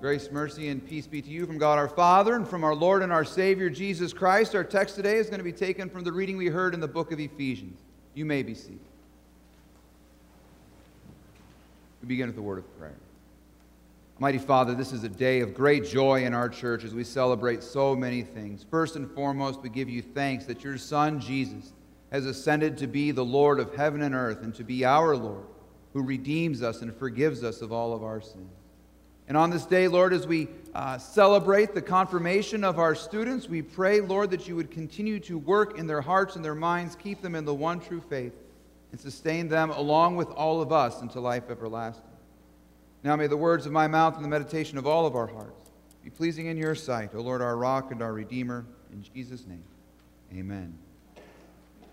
Grace, mercy, and peace be to you from God our Father and from our Lord and our Savior Jesus Christ. Our text today is going to be taken from the reading we heard in the book of Ephesians. You may be seated. We begin with a word of prayer. Mighty Father, this is a day of great joy in our church as we celebrate so many things. First and foremost, we give you thanks that your Son, Jesus, has ascended to be the Lord of heaven and earth and to be our Lord, who redeems us and forgives us of all of our sins. And on this day, Lord, as we uh, celebrate the confirmation of our students, we pray, Lord, that you would continue to work in their hearts and their minds, keep them in the one true faith, and sustain them along with all of us into life everlasting. Now may the words of my mouth and the meditation of all of our hearts be pleasing in your sight, O Lord, our rock and our redeemer. In Jesus' name, amen.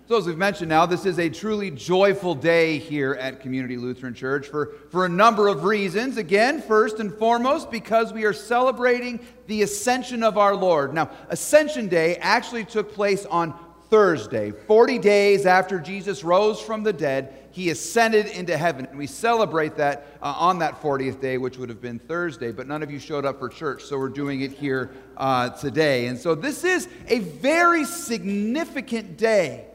So, as we've mentioned now, this is a truly joyful day here at Community Lutheran Church for, for a number of reasons. Again, first and foremost, because we are celebrating the ascension of our Lord. Now, Ascension Day actually took place on Thursday, 40 days after Jesus rose from the dead. He ascended into heaven. And we celebrate that uh, on that 40th day, which would have been Thursday, but none of you showed up for church, so we're doing it here uh, today. And so this is a very significant day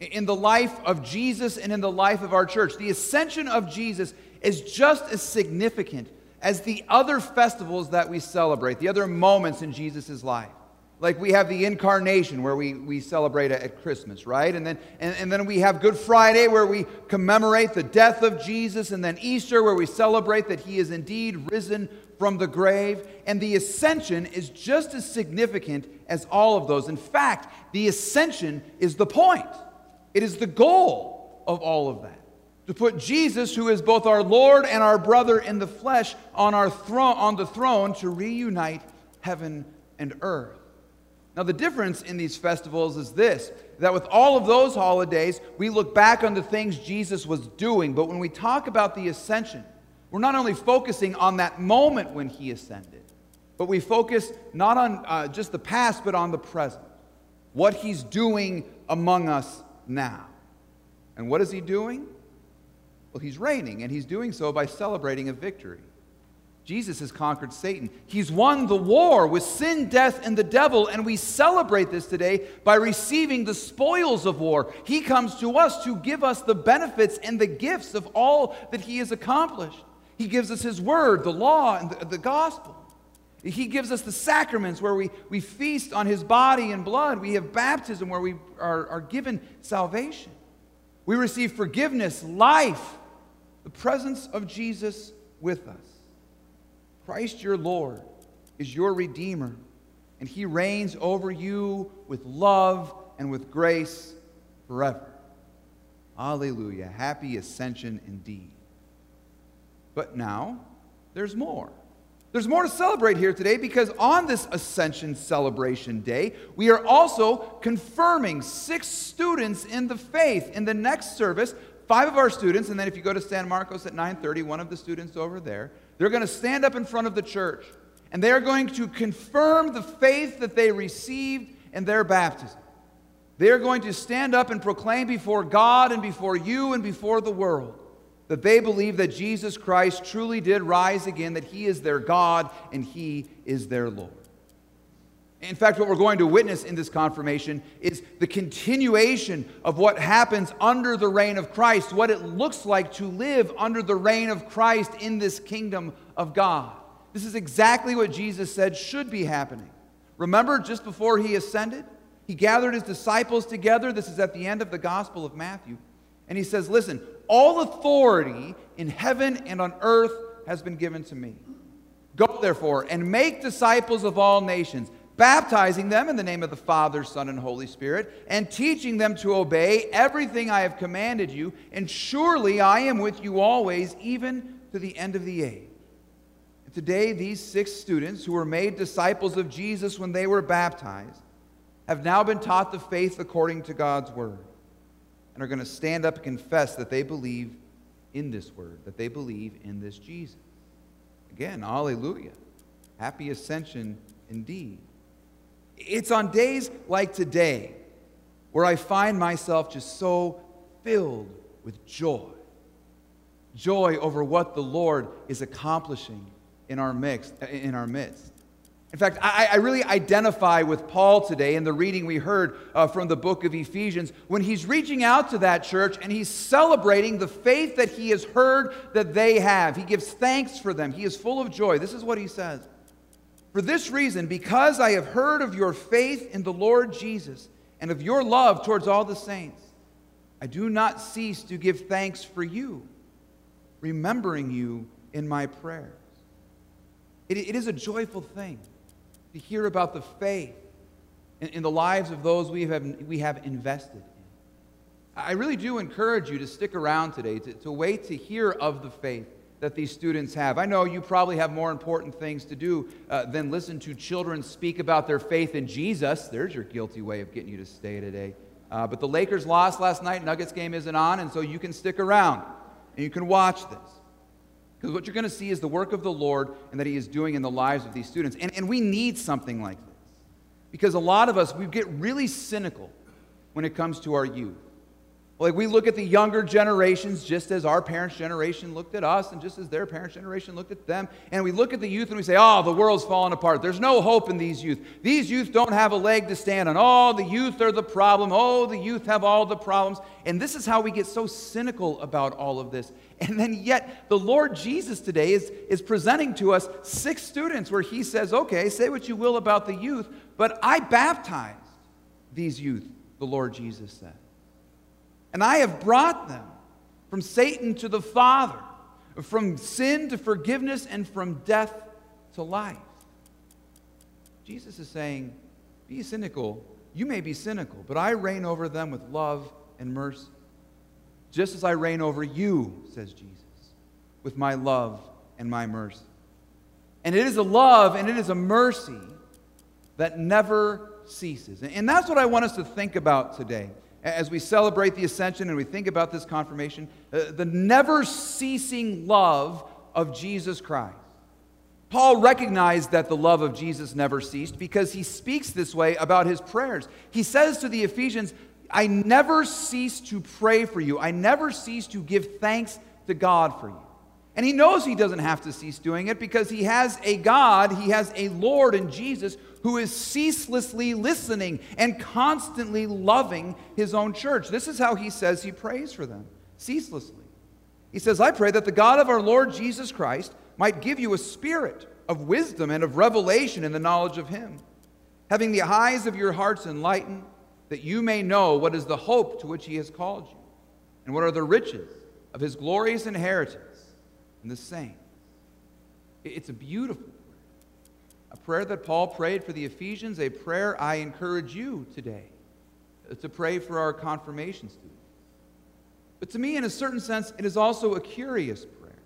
in the life of Jesus and in the life of our church. The ascension of Jesus is just as significant as the other festivals that we celebrate, the other moments in Jesus' life. Like we have the incarnation where we, we celebrate at Christmas, right? And then, and, and then we have Good Friday where we commemorate the death of Jesus, and then Easter where we celebrate that he is indeed risen from the grave. And the ascension is just as significant as all of those. In fact, the ascension is the point. It is the goal of all of that. To put Jesus, who is both our Lord and our brother in the flesh, on, our throne, on the throne to reunite heaven and earth. Now, the difference in these festivals is this that with all of those holidays, we look back on the things Jesus was doing, but when we talk about the ascension, we're not only focusing on that moment when he ascended, but we focus not on uh, just the past, but on the present. What he's doing among us now. And what is he doing? Well, he's reigning, and he's doing so by celebrating a victory. Jesus has conquered Satan. He's won the war with sin, death, and the devil, and we celebrate this today by receiving the spoils of war. He comes to us to give us the benefits and the gifts of all that he has accomplished. He gives us his word, the law, and the, the gospel. He gives us the sacraments where we, we feast on his body and blood. We have baptism where we are, are given salvation. We receive forgiveness, life, the presence of Jesus with us. Christ your Lord is your Redeemer, and he reigns over you with love and with grace forever. Alleluia. Happy ascension indeed. But now, there's more. There's more to celebrate here today because on this Ascension Celebration Day, we are also confirming six students in the faith. In the next service, five of our students, and then if you go to San Marcos at 9:30, one of the students over there, they're going to stand up in front of the church and they are going to confirm the faith that they received in their baptism. They are going to stand up and proclaim before God and before you and before the world that they believe that Jesus Christ truly did rise again, that He is their God and He is their Lord. In fact, what we're going to witness in this confirmation is the continuation of what happens under the reign of Christ, what it looks like to live under the reign of Christ in this kingdom of God. This is exactly what Jesus said should be happening. Remember, just before he ascended, he gathered his disciples together. This is at the end of the Gospel of Matthew. And he says, Listen, all authority in heaven and on earth has been given to me. Go, therefore, and make disciples of all nations, baptizing them in the name of the Father, Son, and Holy Spirit, and teaching them to obey everything I have commanded you. And surely I am with you always, even to the end of the age. And today, these six students who were made disciples of Jesus when they were baptized have now been taught the faith according to God's word and are going to stand up and confess that they believe in this word, that they believe in this Jesus. Again, hallelujah. Happy ascension indeed. It's on days like today where I find myself just so filled with joy. Joy over what the Lord is accomplishing in our midst. In our midst. In fact, I, I, really identify with Paul today in the reading we heard uh, from the book of Ephesians when he's reaching out to that church and he's celebrating the faith that he has heard that they have. He gives thanks for them. He is full of joy. This is what he says For this reason, because I have heard of your faith in the Lord Jesus and of your love towards all the saints, I do not cease to give thanks for you, remembering you in my prayers. it, it is a joyful thing to hear about the faith in, in the lives of those we have, we have invested in. I really do encourage you to stick around today, to, to wait to hear of the faith that these students have. I know you probably have more important things to do uh, than listen to children speak about their faith in Jesus. There's your guilty way of getting you to stay today. Uh, but the Lakers lost last night. Nuggets game isn't on, and so you can stick around and you can watch this. Because what you're going to see is the work of the Lord and that He is doing in the lives of these students. And, and we need something like this. Because a lot of us, we get really cynical when it comes to our youth. Like we look at the younger generations just as our parents' generation looked at us and just as their parents' generation looked at them. And we look at the youth and we say, oh, the world's falling apart. There's no hope in these youth. These youth don't have a leg to stand on. Oh, the youth are the problem. Oh, the youth have all the problems. And this is how we get so cynical about all of this. And then yet the Lord Jesus today is, is presenting to us six students where he says, okay, say what you will about the youth, but I baptized these youth, the Lord Jesus said. And I have brought them from Satan to the Father, from sin to forgiveness, and from death to life. Jesus is saying, Be cynical. You may be cynical, but I reign over them with love and mercy. Just as I reign over you, says Jesus, with my love and my mercy. And it is a love and it is a mercy that never ceases. And that's what I want us to think about today as we celebrate the ascension and we think about this confirmation, uh, the never ceasing love of Jesus Christ. Paul recognized that the love of Jesus never ceased because he speaks this way about his prayers. He says to the Ephesians, I never cease to pray for you. I never cease to give thanks to God for you. And he knows he doesn't have to cease doing it because he has a God, he has a Lord in Jesus who is ceaselessly listening and constantly loving his own church. This is how he says he prays for them ceaselessly. He says, I pray that the God of our Lord Jesus Christ might give you a spirit of wisdom and of revelation in the knowledge of him, having the eyes of your hearts enlightened, that you may know what is the hope to which he has called you, and what are the riches of his glorious inheritance in the saints. It's a beautiful a prayer that Paul prayed for the Ephesians, a prayer I encourage you today uh, to pray for our confirmation students. But to me, in a certain sense, it is also a curious prayer.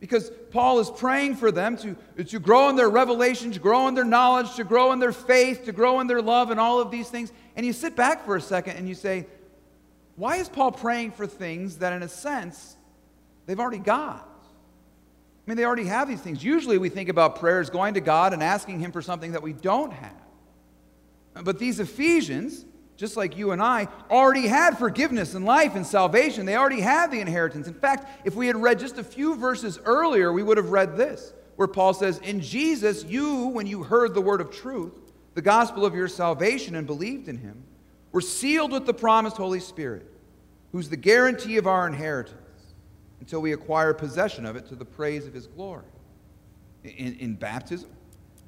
Because Paul is praying for them to, to grow in their revelation, to grow in their knowledge, to grow in their faith, to grow in their love, and all of these things. And you sit back for a second and you say, why is Paul praying for things that, in a sense, they've already got? I mean, they already have these things. Usually we think about prayers going to God and asking Him for something that we don't have. But these Ephesians, just like you and I, already had forgiveness and life and salvation. They already had the inheritance. In fact, if we had read just a few verses earlier, we would have read this, where Paul says, In Jesus, you, when you heard the word of truth, the gospel of your salvation, and believed in Him, were sealed with the promised Holy Spirit, who's the guarantee of our inheritance until we acquire possession of it to the praise of his glory. In, in baptism,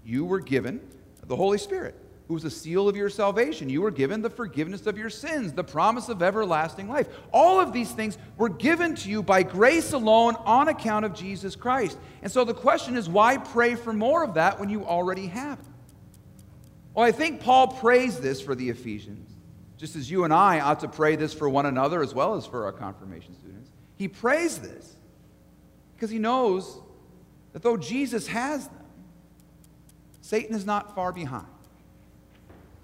you were given the Holy Spirit, who was the seal of your salvation. You were given the forgiveness of your sins, the promise of everlasting life. All of these things were given to you by grace alone on account of Jesus Christ. And so the question is why pray for more of that when you already have it? Well, I think Paul prays this for the Ephesians, just as you and I ought to pray this for one another as well as for our confirmation students. He prays this because he knows that though Jesus has them, Satan is not far behind.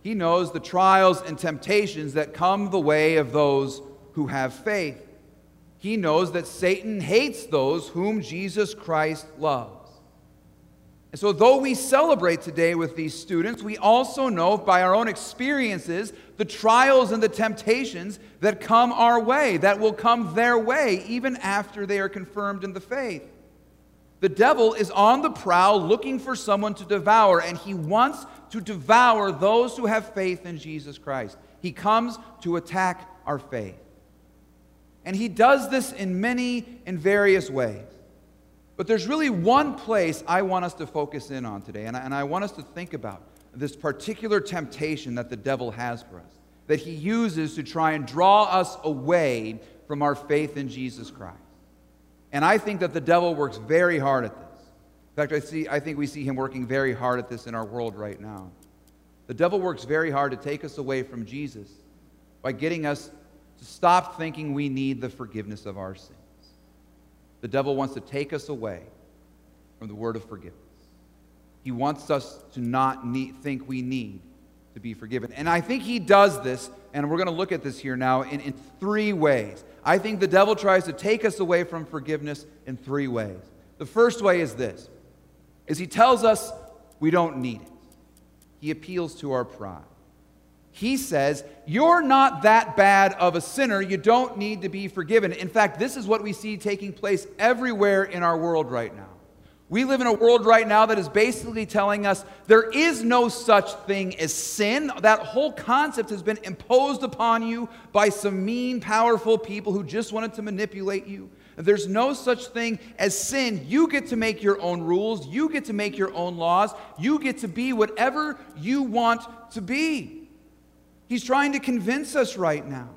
He knows the trials and temptations that come the way of those who have faith. He knows that Satan hates those whom Jesus Christ loves. And so, though we celebrate today with these students, we also know by our own experiences the trials and the temptations that come our way, that will come their way even after they are confirmed in the faith. The devil is on the prowl looking for someone to devour, and he wants to devour those who have faith in Jesus Christ. He comes to attack our faith. And he does this in many and various ways. But there's really one place I want us to focus in on today, and I, and I want us to think about this particular temptation that the devil has for us, that he uses to try and draw us away from our faith in Jesus Christ. And I think that the devil works very hard at this. In fact, I, see, I think we see him working very hard at this in our world right now. The devil works very hard to take us away from Jesus by getting us to stop thinking we need the forgiveness of our sins. The devil wants to take us away from the word of forgiveness. He wants us to not need, think we need to be forgiven. And I think he does this, and we're going to look at this here now, in, in three ways. I think the devil tries to take us away from forgiveness in three ways. The first way is this is he tells us we don't need it. He appeals to our pride. He says, You're not that bad of a sinner. You don't need to be forgiven. In fact, this is what we see taking place everywhere in our world right now. We live in a world right now that is basically telling us there is no such thing as sin. That whole concept has been imposed upon you by some mean, powerful people who just wanted to manipulate you. There's no such thing as sin. You get to make your own rules, you get to make your own laws, you get to be whatever you want to be. He's trying to convince us right now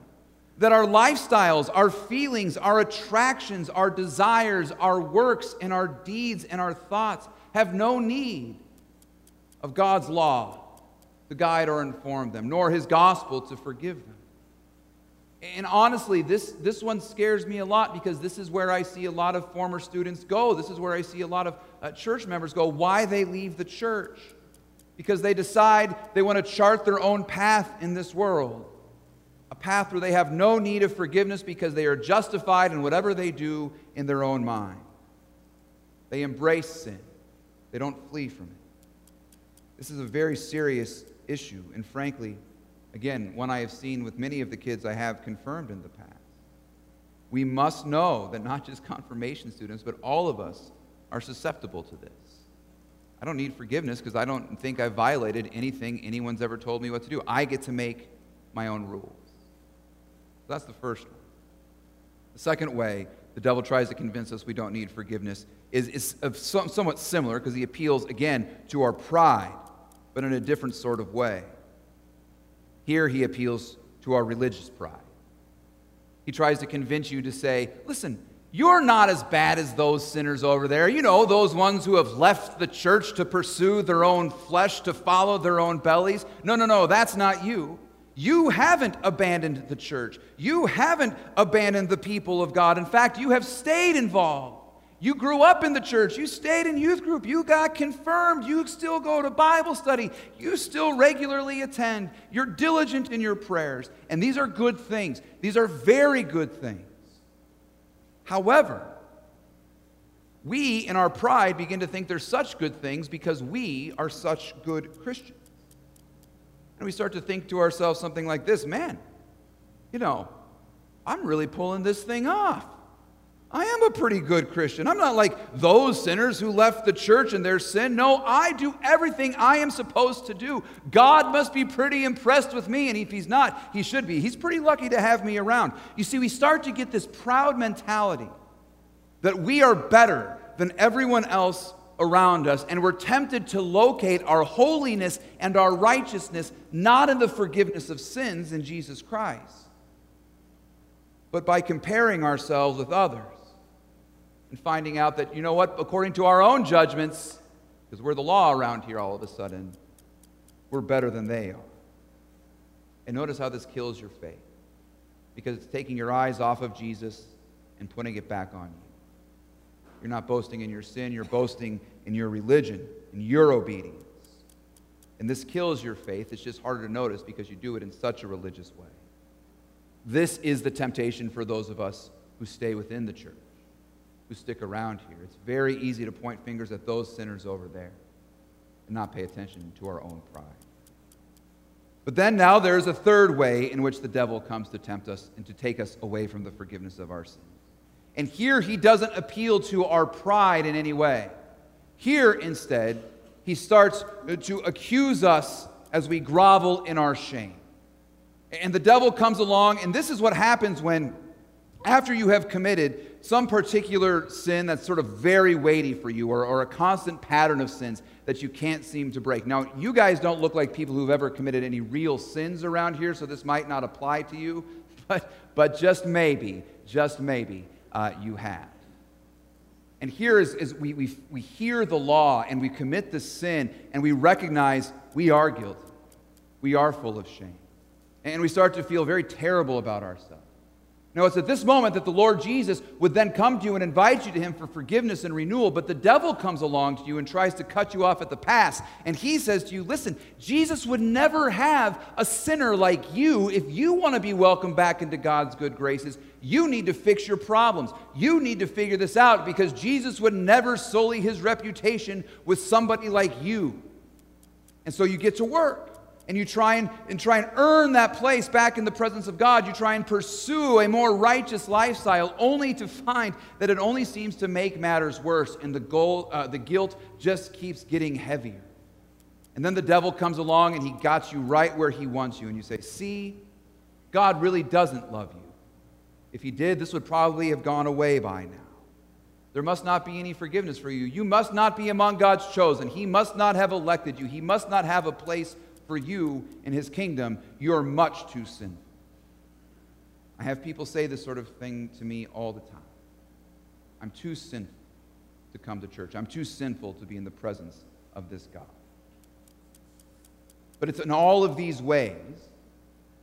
that our lifestyles, our feelings, our attractions, our desires, our works, and our deeds and our thoughts have no need of God's law to guide or inform them, nor his gospel to forgive them. And honestly, this, this one scares me a lot because this is where I see a lot of former students go. This is where I see a lot of uh, church members go. Why they leave the church? Because they decide they want to chart their own path in this world a path where they have no need of forgiveness because they are justified in whatever they do in their own mind. They embrace sin, they don't flee from it. This is a very serious issue, and frankly, again, one I have seen with many of the kids I have confirmed in the past. We must know that not just confirmation students, but all of us are susceptible to this. I don't need forgiveness because I don't think I've violated anything anyone's ever told me what to do. I get to make my own rules. That's the first one. The second way the devil tries to convince us we don't need forgiveness is, is somewhat similar because he appeals again to our pride, but in a different sort of way. Here he appeals to our religious pride. He tries to convince you to say, listen, you're not as bad as those sinners over there. You know, those ones who have left the church to pursue their own flesh, to follow their own bellies. No, no, no, that's not you. You haven't abandoned the church. You haven't abandoned the people of God. In fact, you have stayed involved. You grew up in the church. You stayed in youth group. You got confirmed. You still go to Bible study. You still regularly attend. You're diligent in your prayers. And these are good things. These are very good things. However, we in our pride begin to think they're such good things because we are such good Christians. And we start to think to ourselves something like this man, you know, I'm really pulling this thing off. I am a pretty good Christian. I'm not like those sinners who left the church in their sin. No, I do everything I am supposed to do. God must be pretty impressed with me, and if He's not, He should be. He's pretty lucky to have me around. You see, we start to get this proud mentality that we are better than everyone else around us, and we're tempted to locate our holiness and our righteousness not in the forgiveness of sins in Jesus Christ, but by comparing ourselves with others and finding out that, you know what, according to our own judgments, because we're the law around here all of a sudden, we're better than they are. And notice how this kills your faith because it's taking your eyes off of Jesus and putting it back on you. You're not boasting in your sin, you're boasting in your religion, in your obedience. And this kills your faith. It's just harder to notice because you do it in such a religious way. This is the temptation for those of us who stay within the church, who stick around here. It's very easy to point fingers at those sinners over there and not pay attention to our own pride. But then now there's a third way in which the devil comes to tempt us and to take us away from the forgiveness of our sins. And here he doesn't appeal to our pride in any way. Here, instead, he starts to accuse us as we grovel in our shame. And the devil comes along, and this is what happens when, after you have committed some particular sin that's sort of very weighty for you, or, or a constant pattern of sins that you can't seem to break. Now, you guys don't look like people who've ever committed any real sins around here, so this might not apply to you, but, but just maybe, just maybe, uh, you have. And here is, is we, we, we hear the law and we commit the sin and we recognize we are guilty. We are full of shame. And we start to feel very terrible about ourselves. Now, it's at this moment that the Lord Jesus would then come to you and invite you to Him for forgiveness and renewal, but the devil comes along to you and tries to cut you off at the pass. And he says to you, Listen, Jesus would never have a sinner like you. If you want to be welcomed back into God's good graces, you need to fix your problems. You need to figure this out because Jesus would never sully his reputation with somebody like you. And so you get to work and you try and, and try and earn that place back in the presence of God. You try and pursue a more righteous lifestyle, only to find that it only seems to make matters worse, and the, goal, uh, the guilt just keeps getting heavier. And then the devil comes along and he got you right where he wants you, and you say, See, God really doesn't love you. If he did, this would probably have gone away by now. There must not be any forgiveness for you. You must not be among God's chosen. He must not have elected you. He must not have a place for you in his kingdom, you're much too sinful. I have people say this sort of thing to me all the time. I'm too sinful to come to church. I'm too sinful to be in the presence of this God. But it's in all of these ways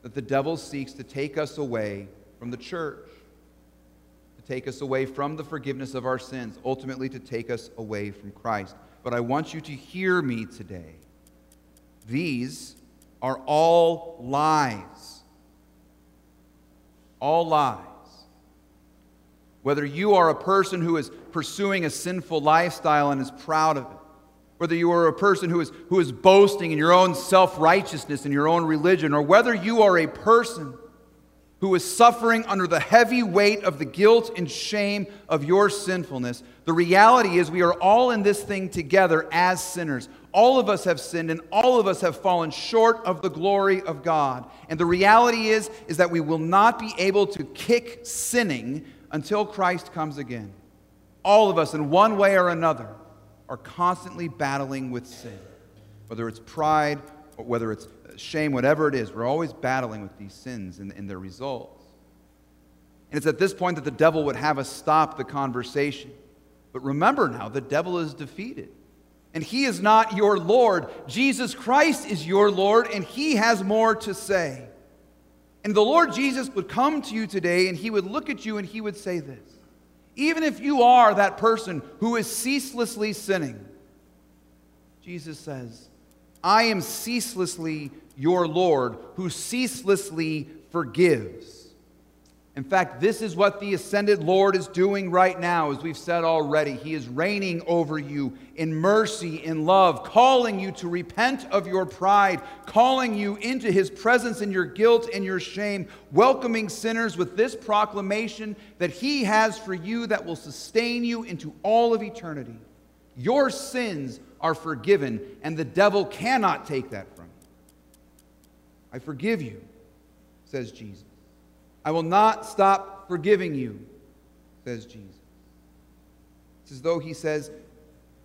that the devil seeks to take us away from the church, to take us away from the forgiveness of our sins, ultimately to take us away from Christ. But I want you to hear me today these are all lies. All lies. Whether you are a person who is pursuing a sinful lifestyle and is proud of it, whether you are a person who is, who is boasting in your own self righteousness and your own religion, or whether you are a person who is suffering under the heavy weight of the guilt and shame of your sinfulness, the reality is we are all in this thing together as sinners. All of us have sinned and all of us have fallen short of the glory of God. And the reality is is that we will not be able to kick sinning until Christ comes again. All of us in one way or another are constantly battling with sin. Whether it's pride or whether it's uh, shame, whatever it is, we're always battling with these sins and, and their results. And it's at this point that the devil would have us stop the conversation. But remember now, the devil is defeated. And he is not your Lord. Jesus Christ is your Lord, and he has more to say. And the Lord Jesus would come to you today, and he would look at you and he would say this Even if you are that person who is ceaselessly sinning, Jesus says, I am ceaselessly your Lord, who ceaselessly forgives. In fact, this is what the ascended Lord is doing right now, as we've said already. He is reigning over you in mercy, in love, calling you to repent of your pride, calling you into his presence in your guilt and your shame, welcoming sinners with this proclamation that he has for you that will sustain you into all of eternity. Your sins are forgiven, and the devil cannot take that from you. I forgive you, says Jesus. I will not stop forgiving you, says Jesus. It's as though he says,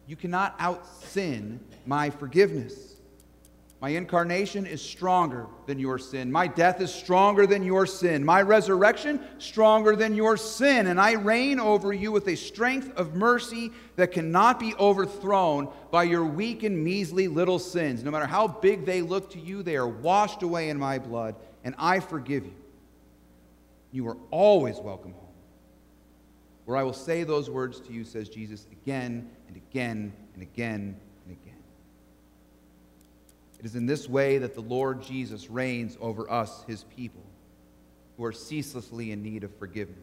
You cannot out sin my forgiveness. My incarnation is stronger than your sin. My death is stronger than your sin. My resurrection, stronger than your sin. And I reign over you with a strength of mercy that cannot be overthrown by your weak and measly little sins. No matter how big they look to you, they are washed away in my blood, and I forgive you. You are always welcome home. Where I will say those words to you, says Jesus, again and again and again and again. it is in this way that the Lord Jesus reigns over us, his people, who are ceaselessly in need of forgiveness.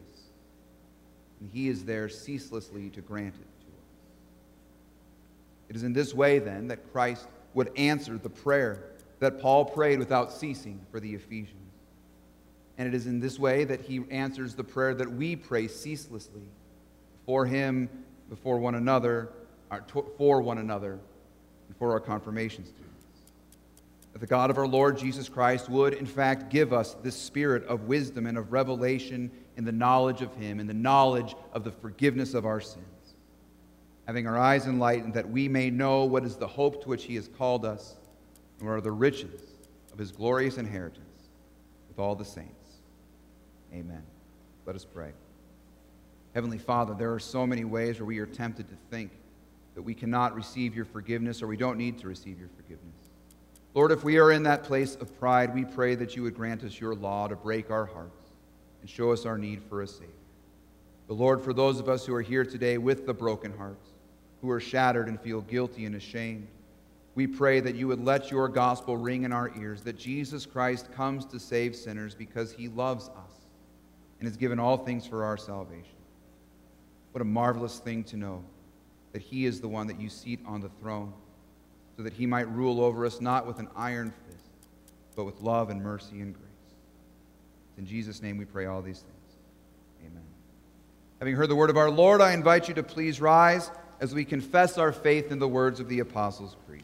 And he is there ceaselessly to grant it to us. It is in this way, then, that Christ would answer the prayer that Paul prayed without ceasing for the Ephesians. And it is in this way that he answers the prayer that we pray ceaselessly for him, before one another, uh, for one another, and for our confirmation students. That the God of our Lord Jesus Christ would, in fact, give us this spirit of wisdom and of revelation in the knowledge of him, in the knowledge of the forgiveness of our sins. Having our eyes enlightened, that we may know what is the hope to which he has called us, and what are the riches of his glorious inheritance with all the saints Amen. Let us pray. Heavenly Father, there are so many ways where we are tempted to think that we cannot receive your forgiveness or we don't need to receive your forgiveness. Lord, if we are in that place of pride, we pray that you would grant us your law to break our hearts and show us our need for a Savior. But Lord, for those of us who are here today with the broken hearts, who are shattered and feel guilty and ashamed, we pray that you would let your gospel ring in our ears, that Jesus Christ comes to save sinners because he loves us and has given all things for our salvation. What a marvelous thing to know that He is the one that you seat on the throne, so that He might rule over us not with an iron fist, but with love and mercy and grace. In Jesus' name we pray all these things. Amen. Having heard the word of our Lord, I invite you to please rise as we confess our faith in the words of the Apostles' Creed.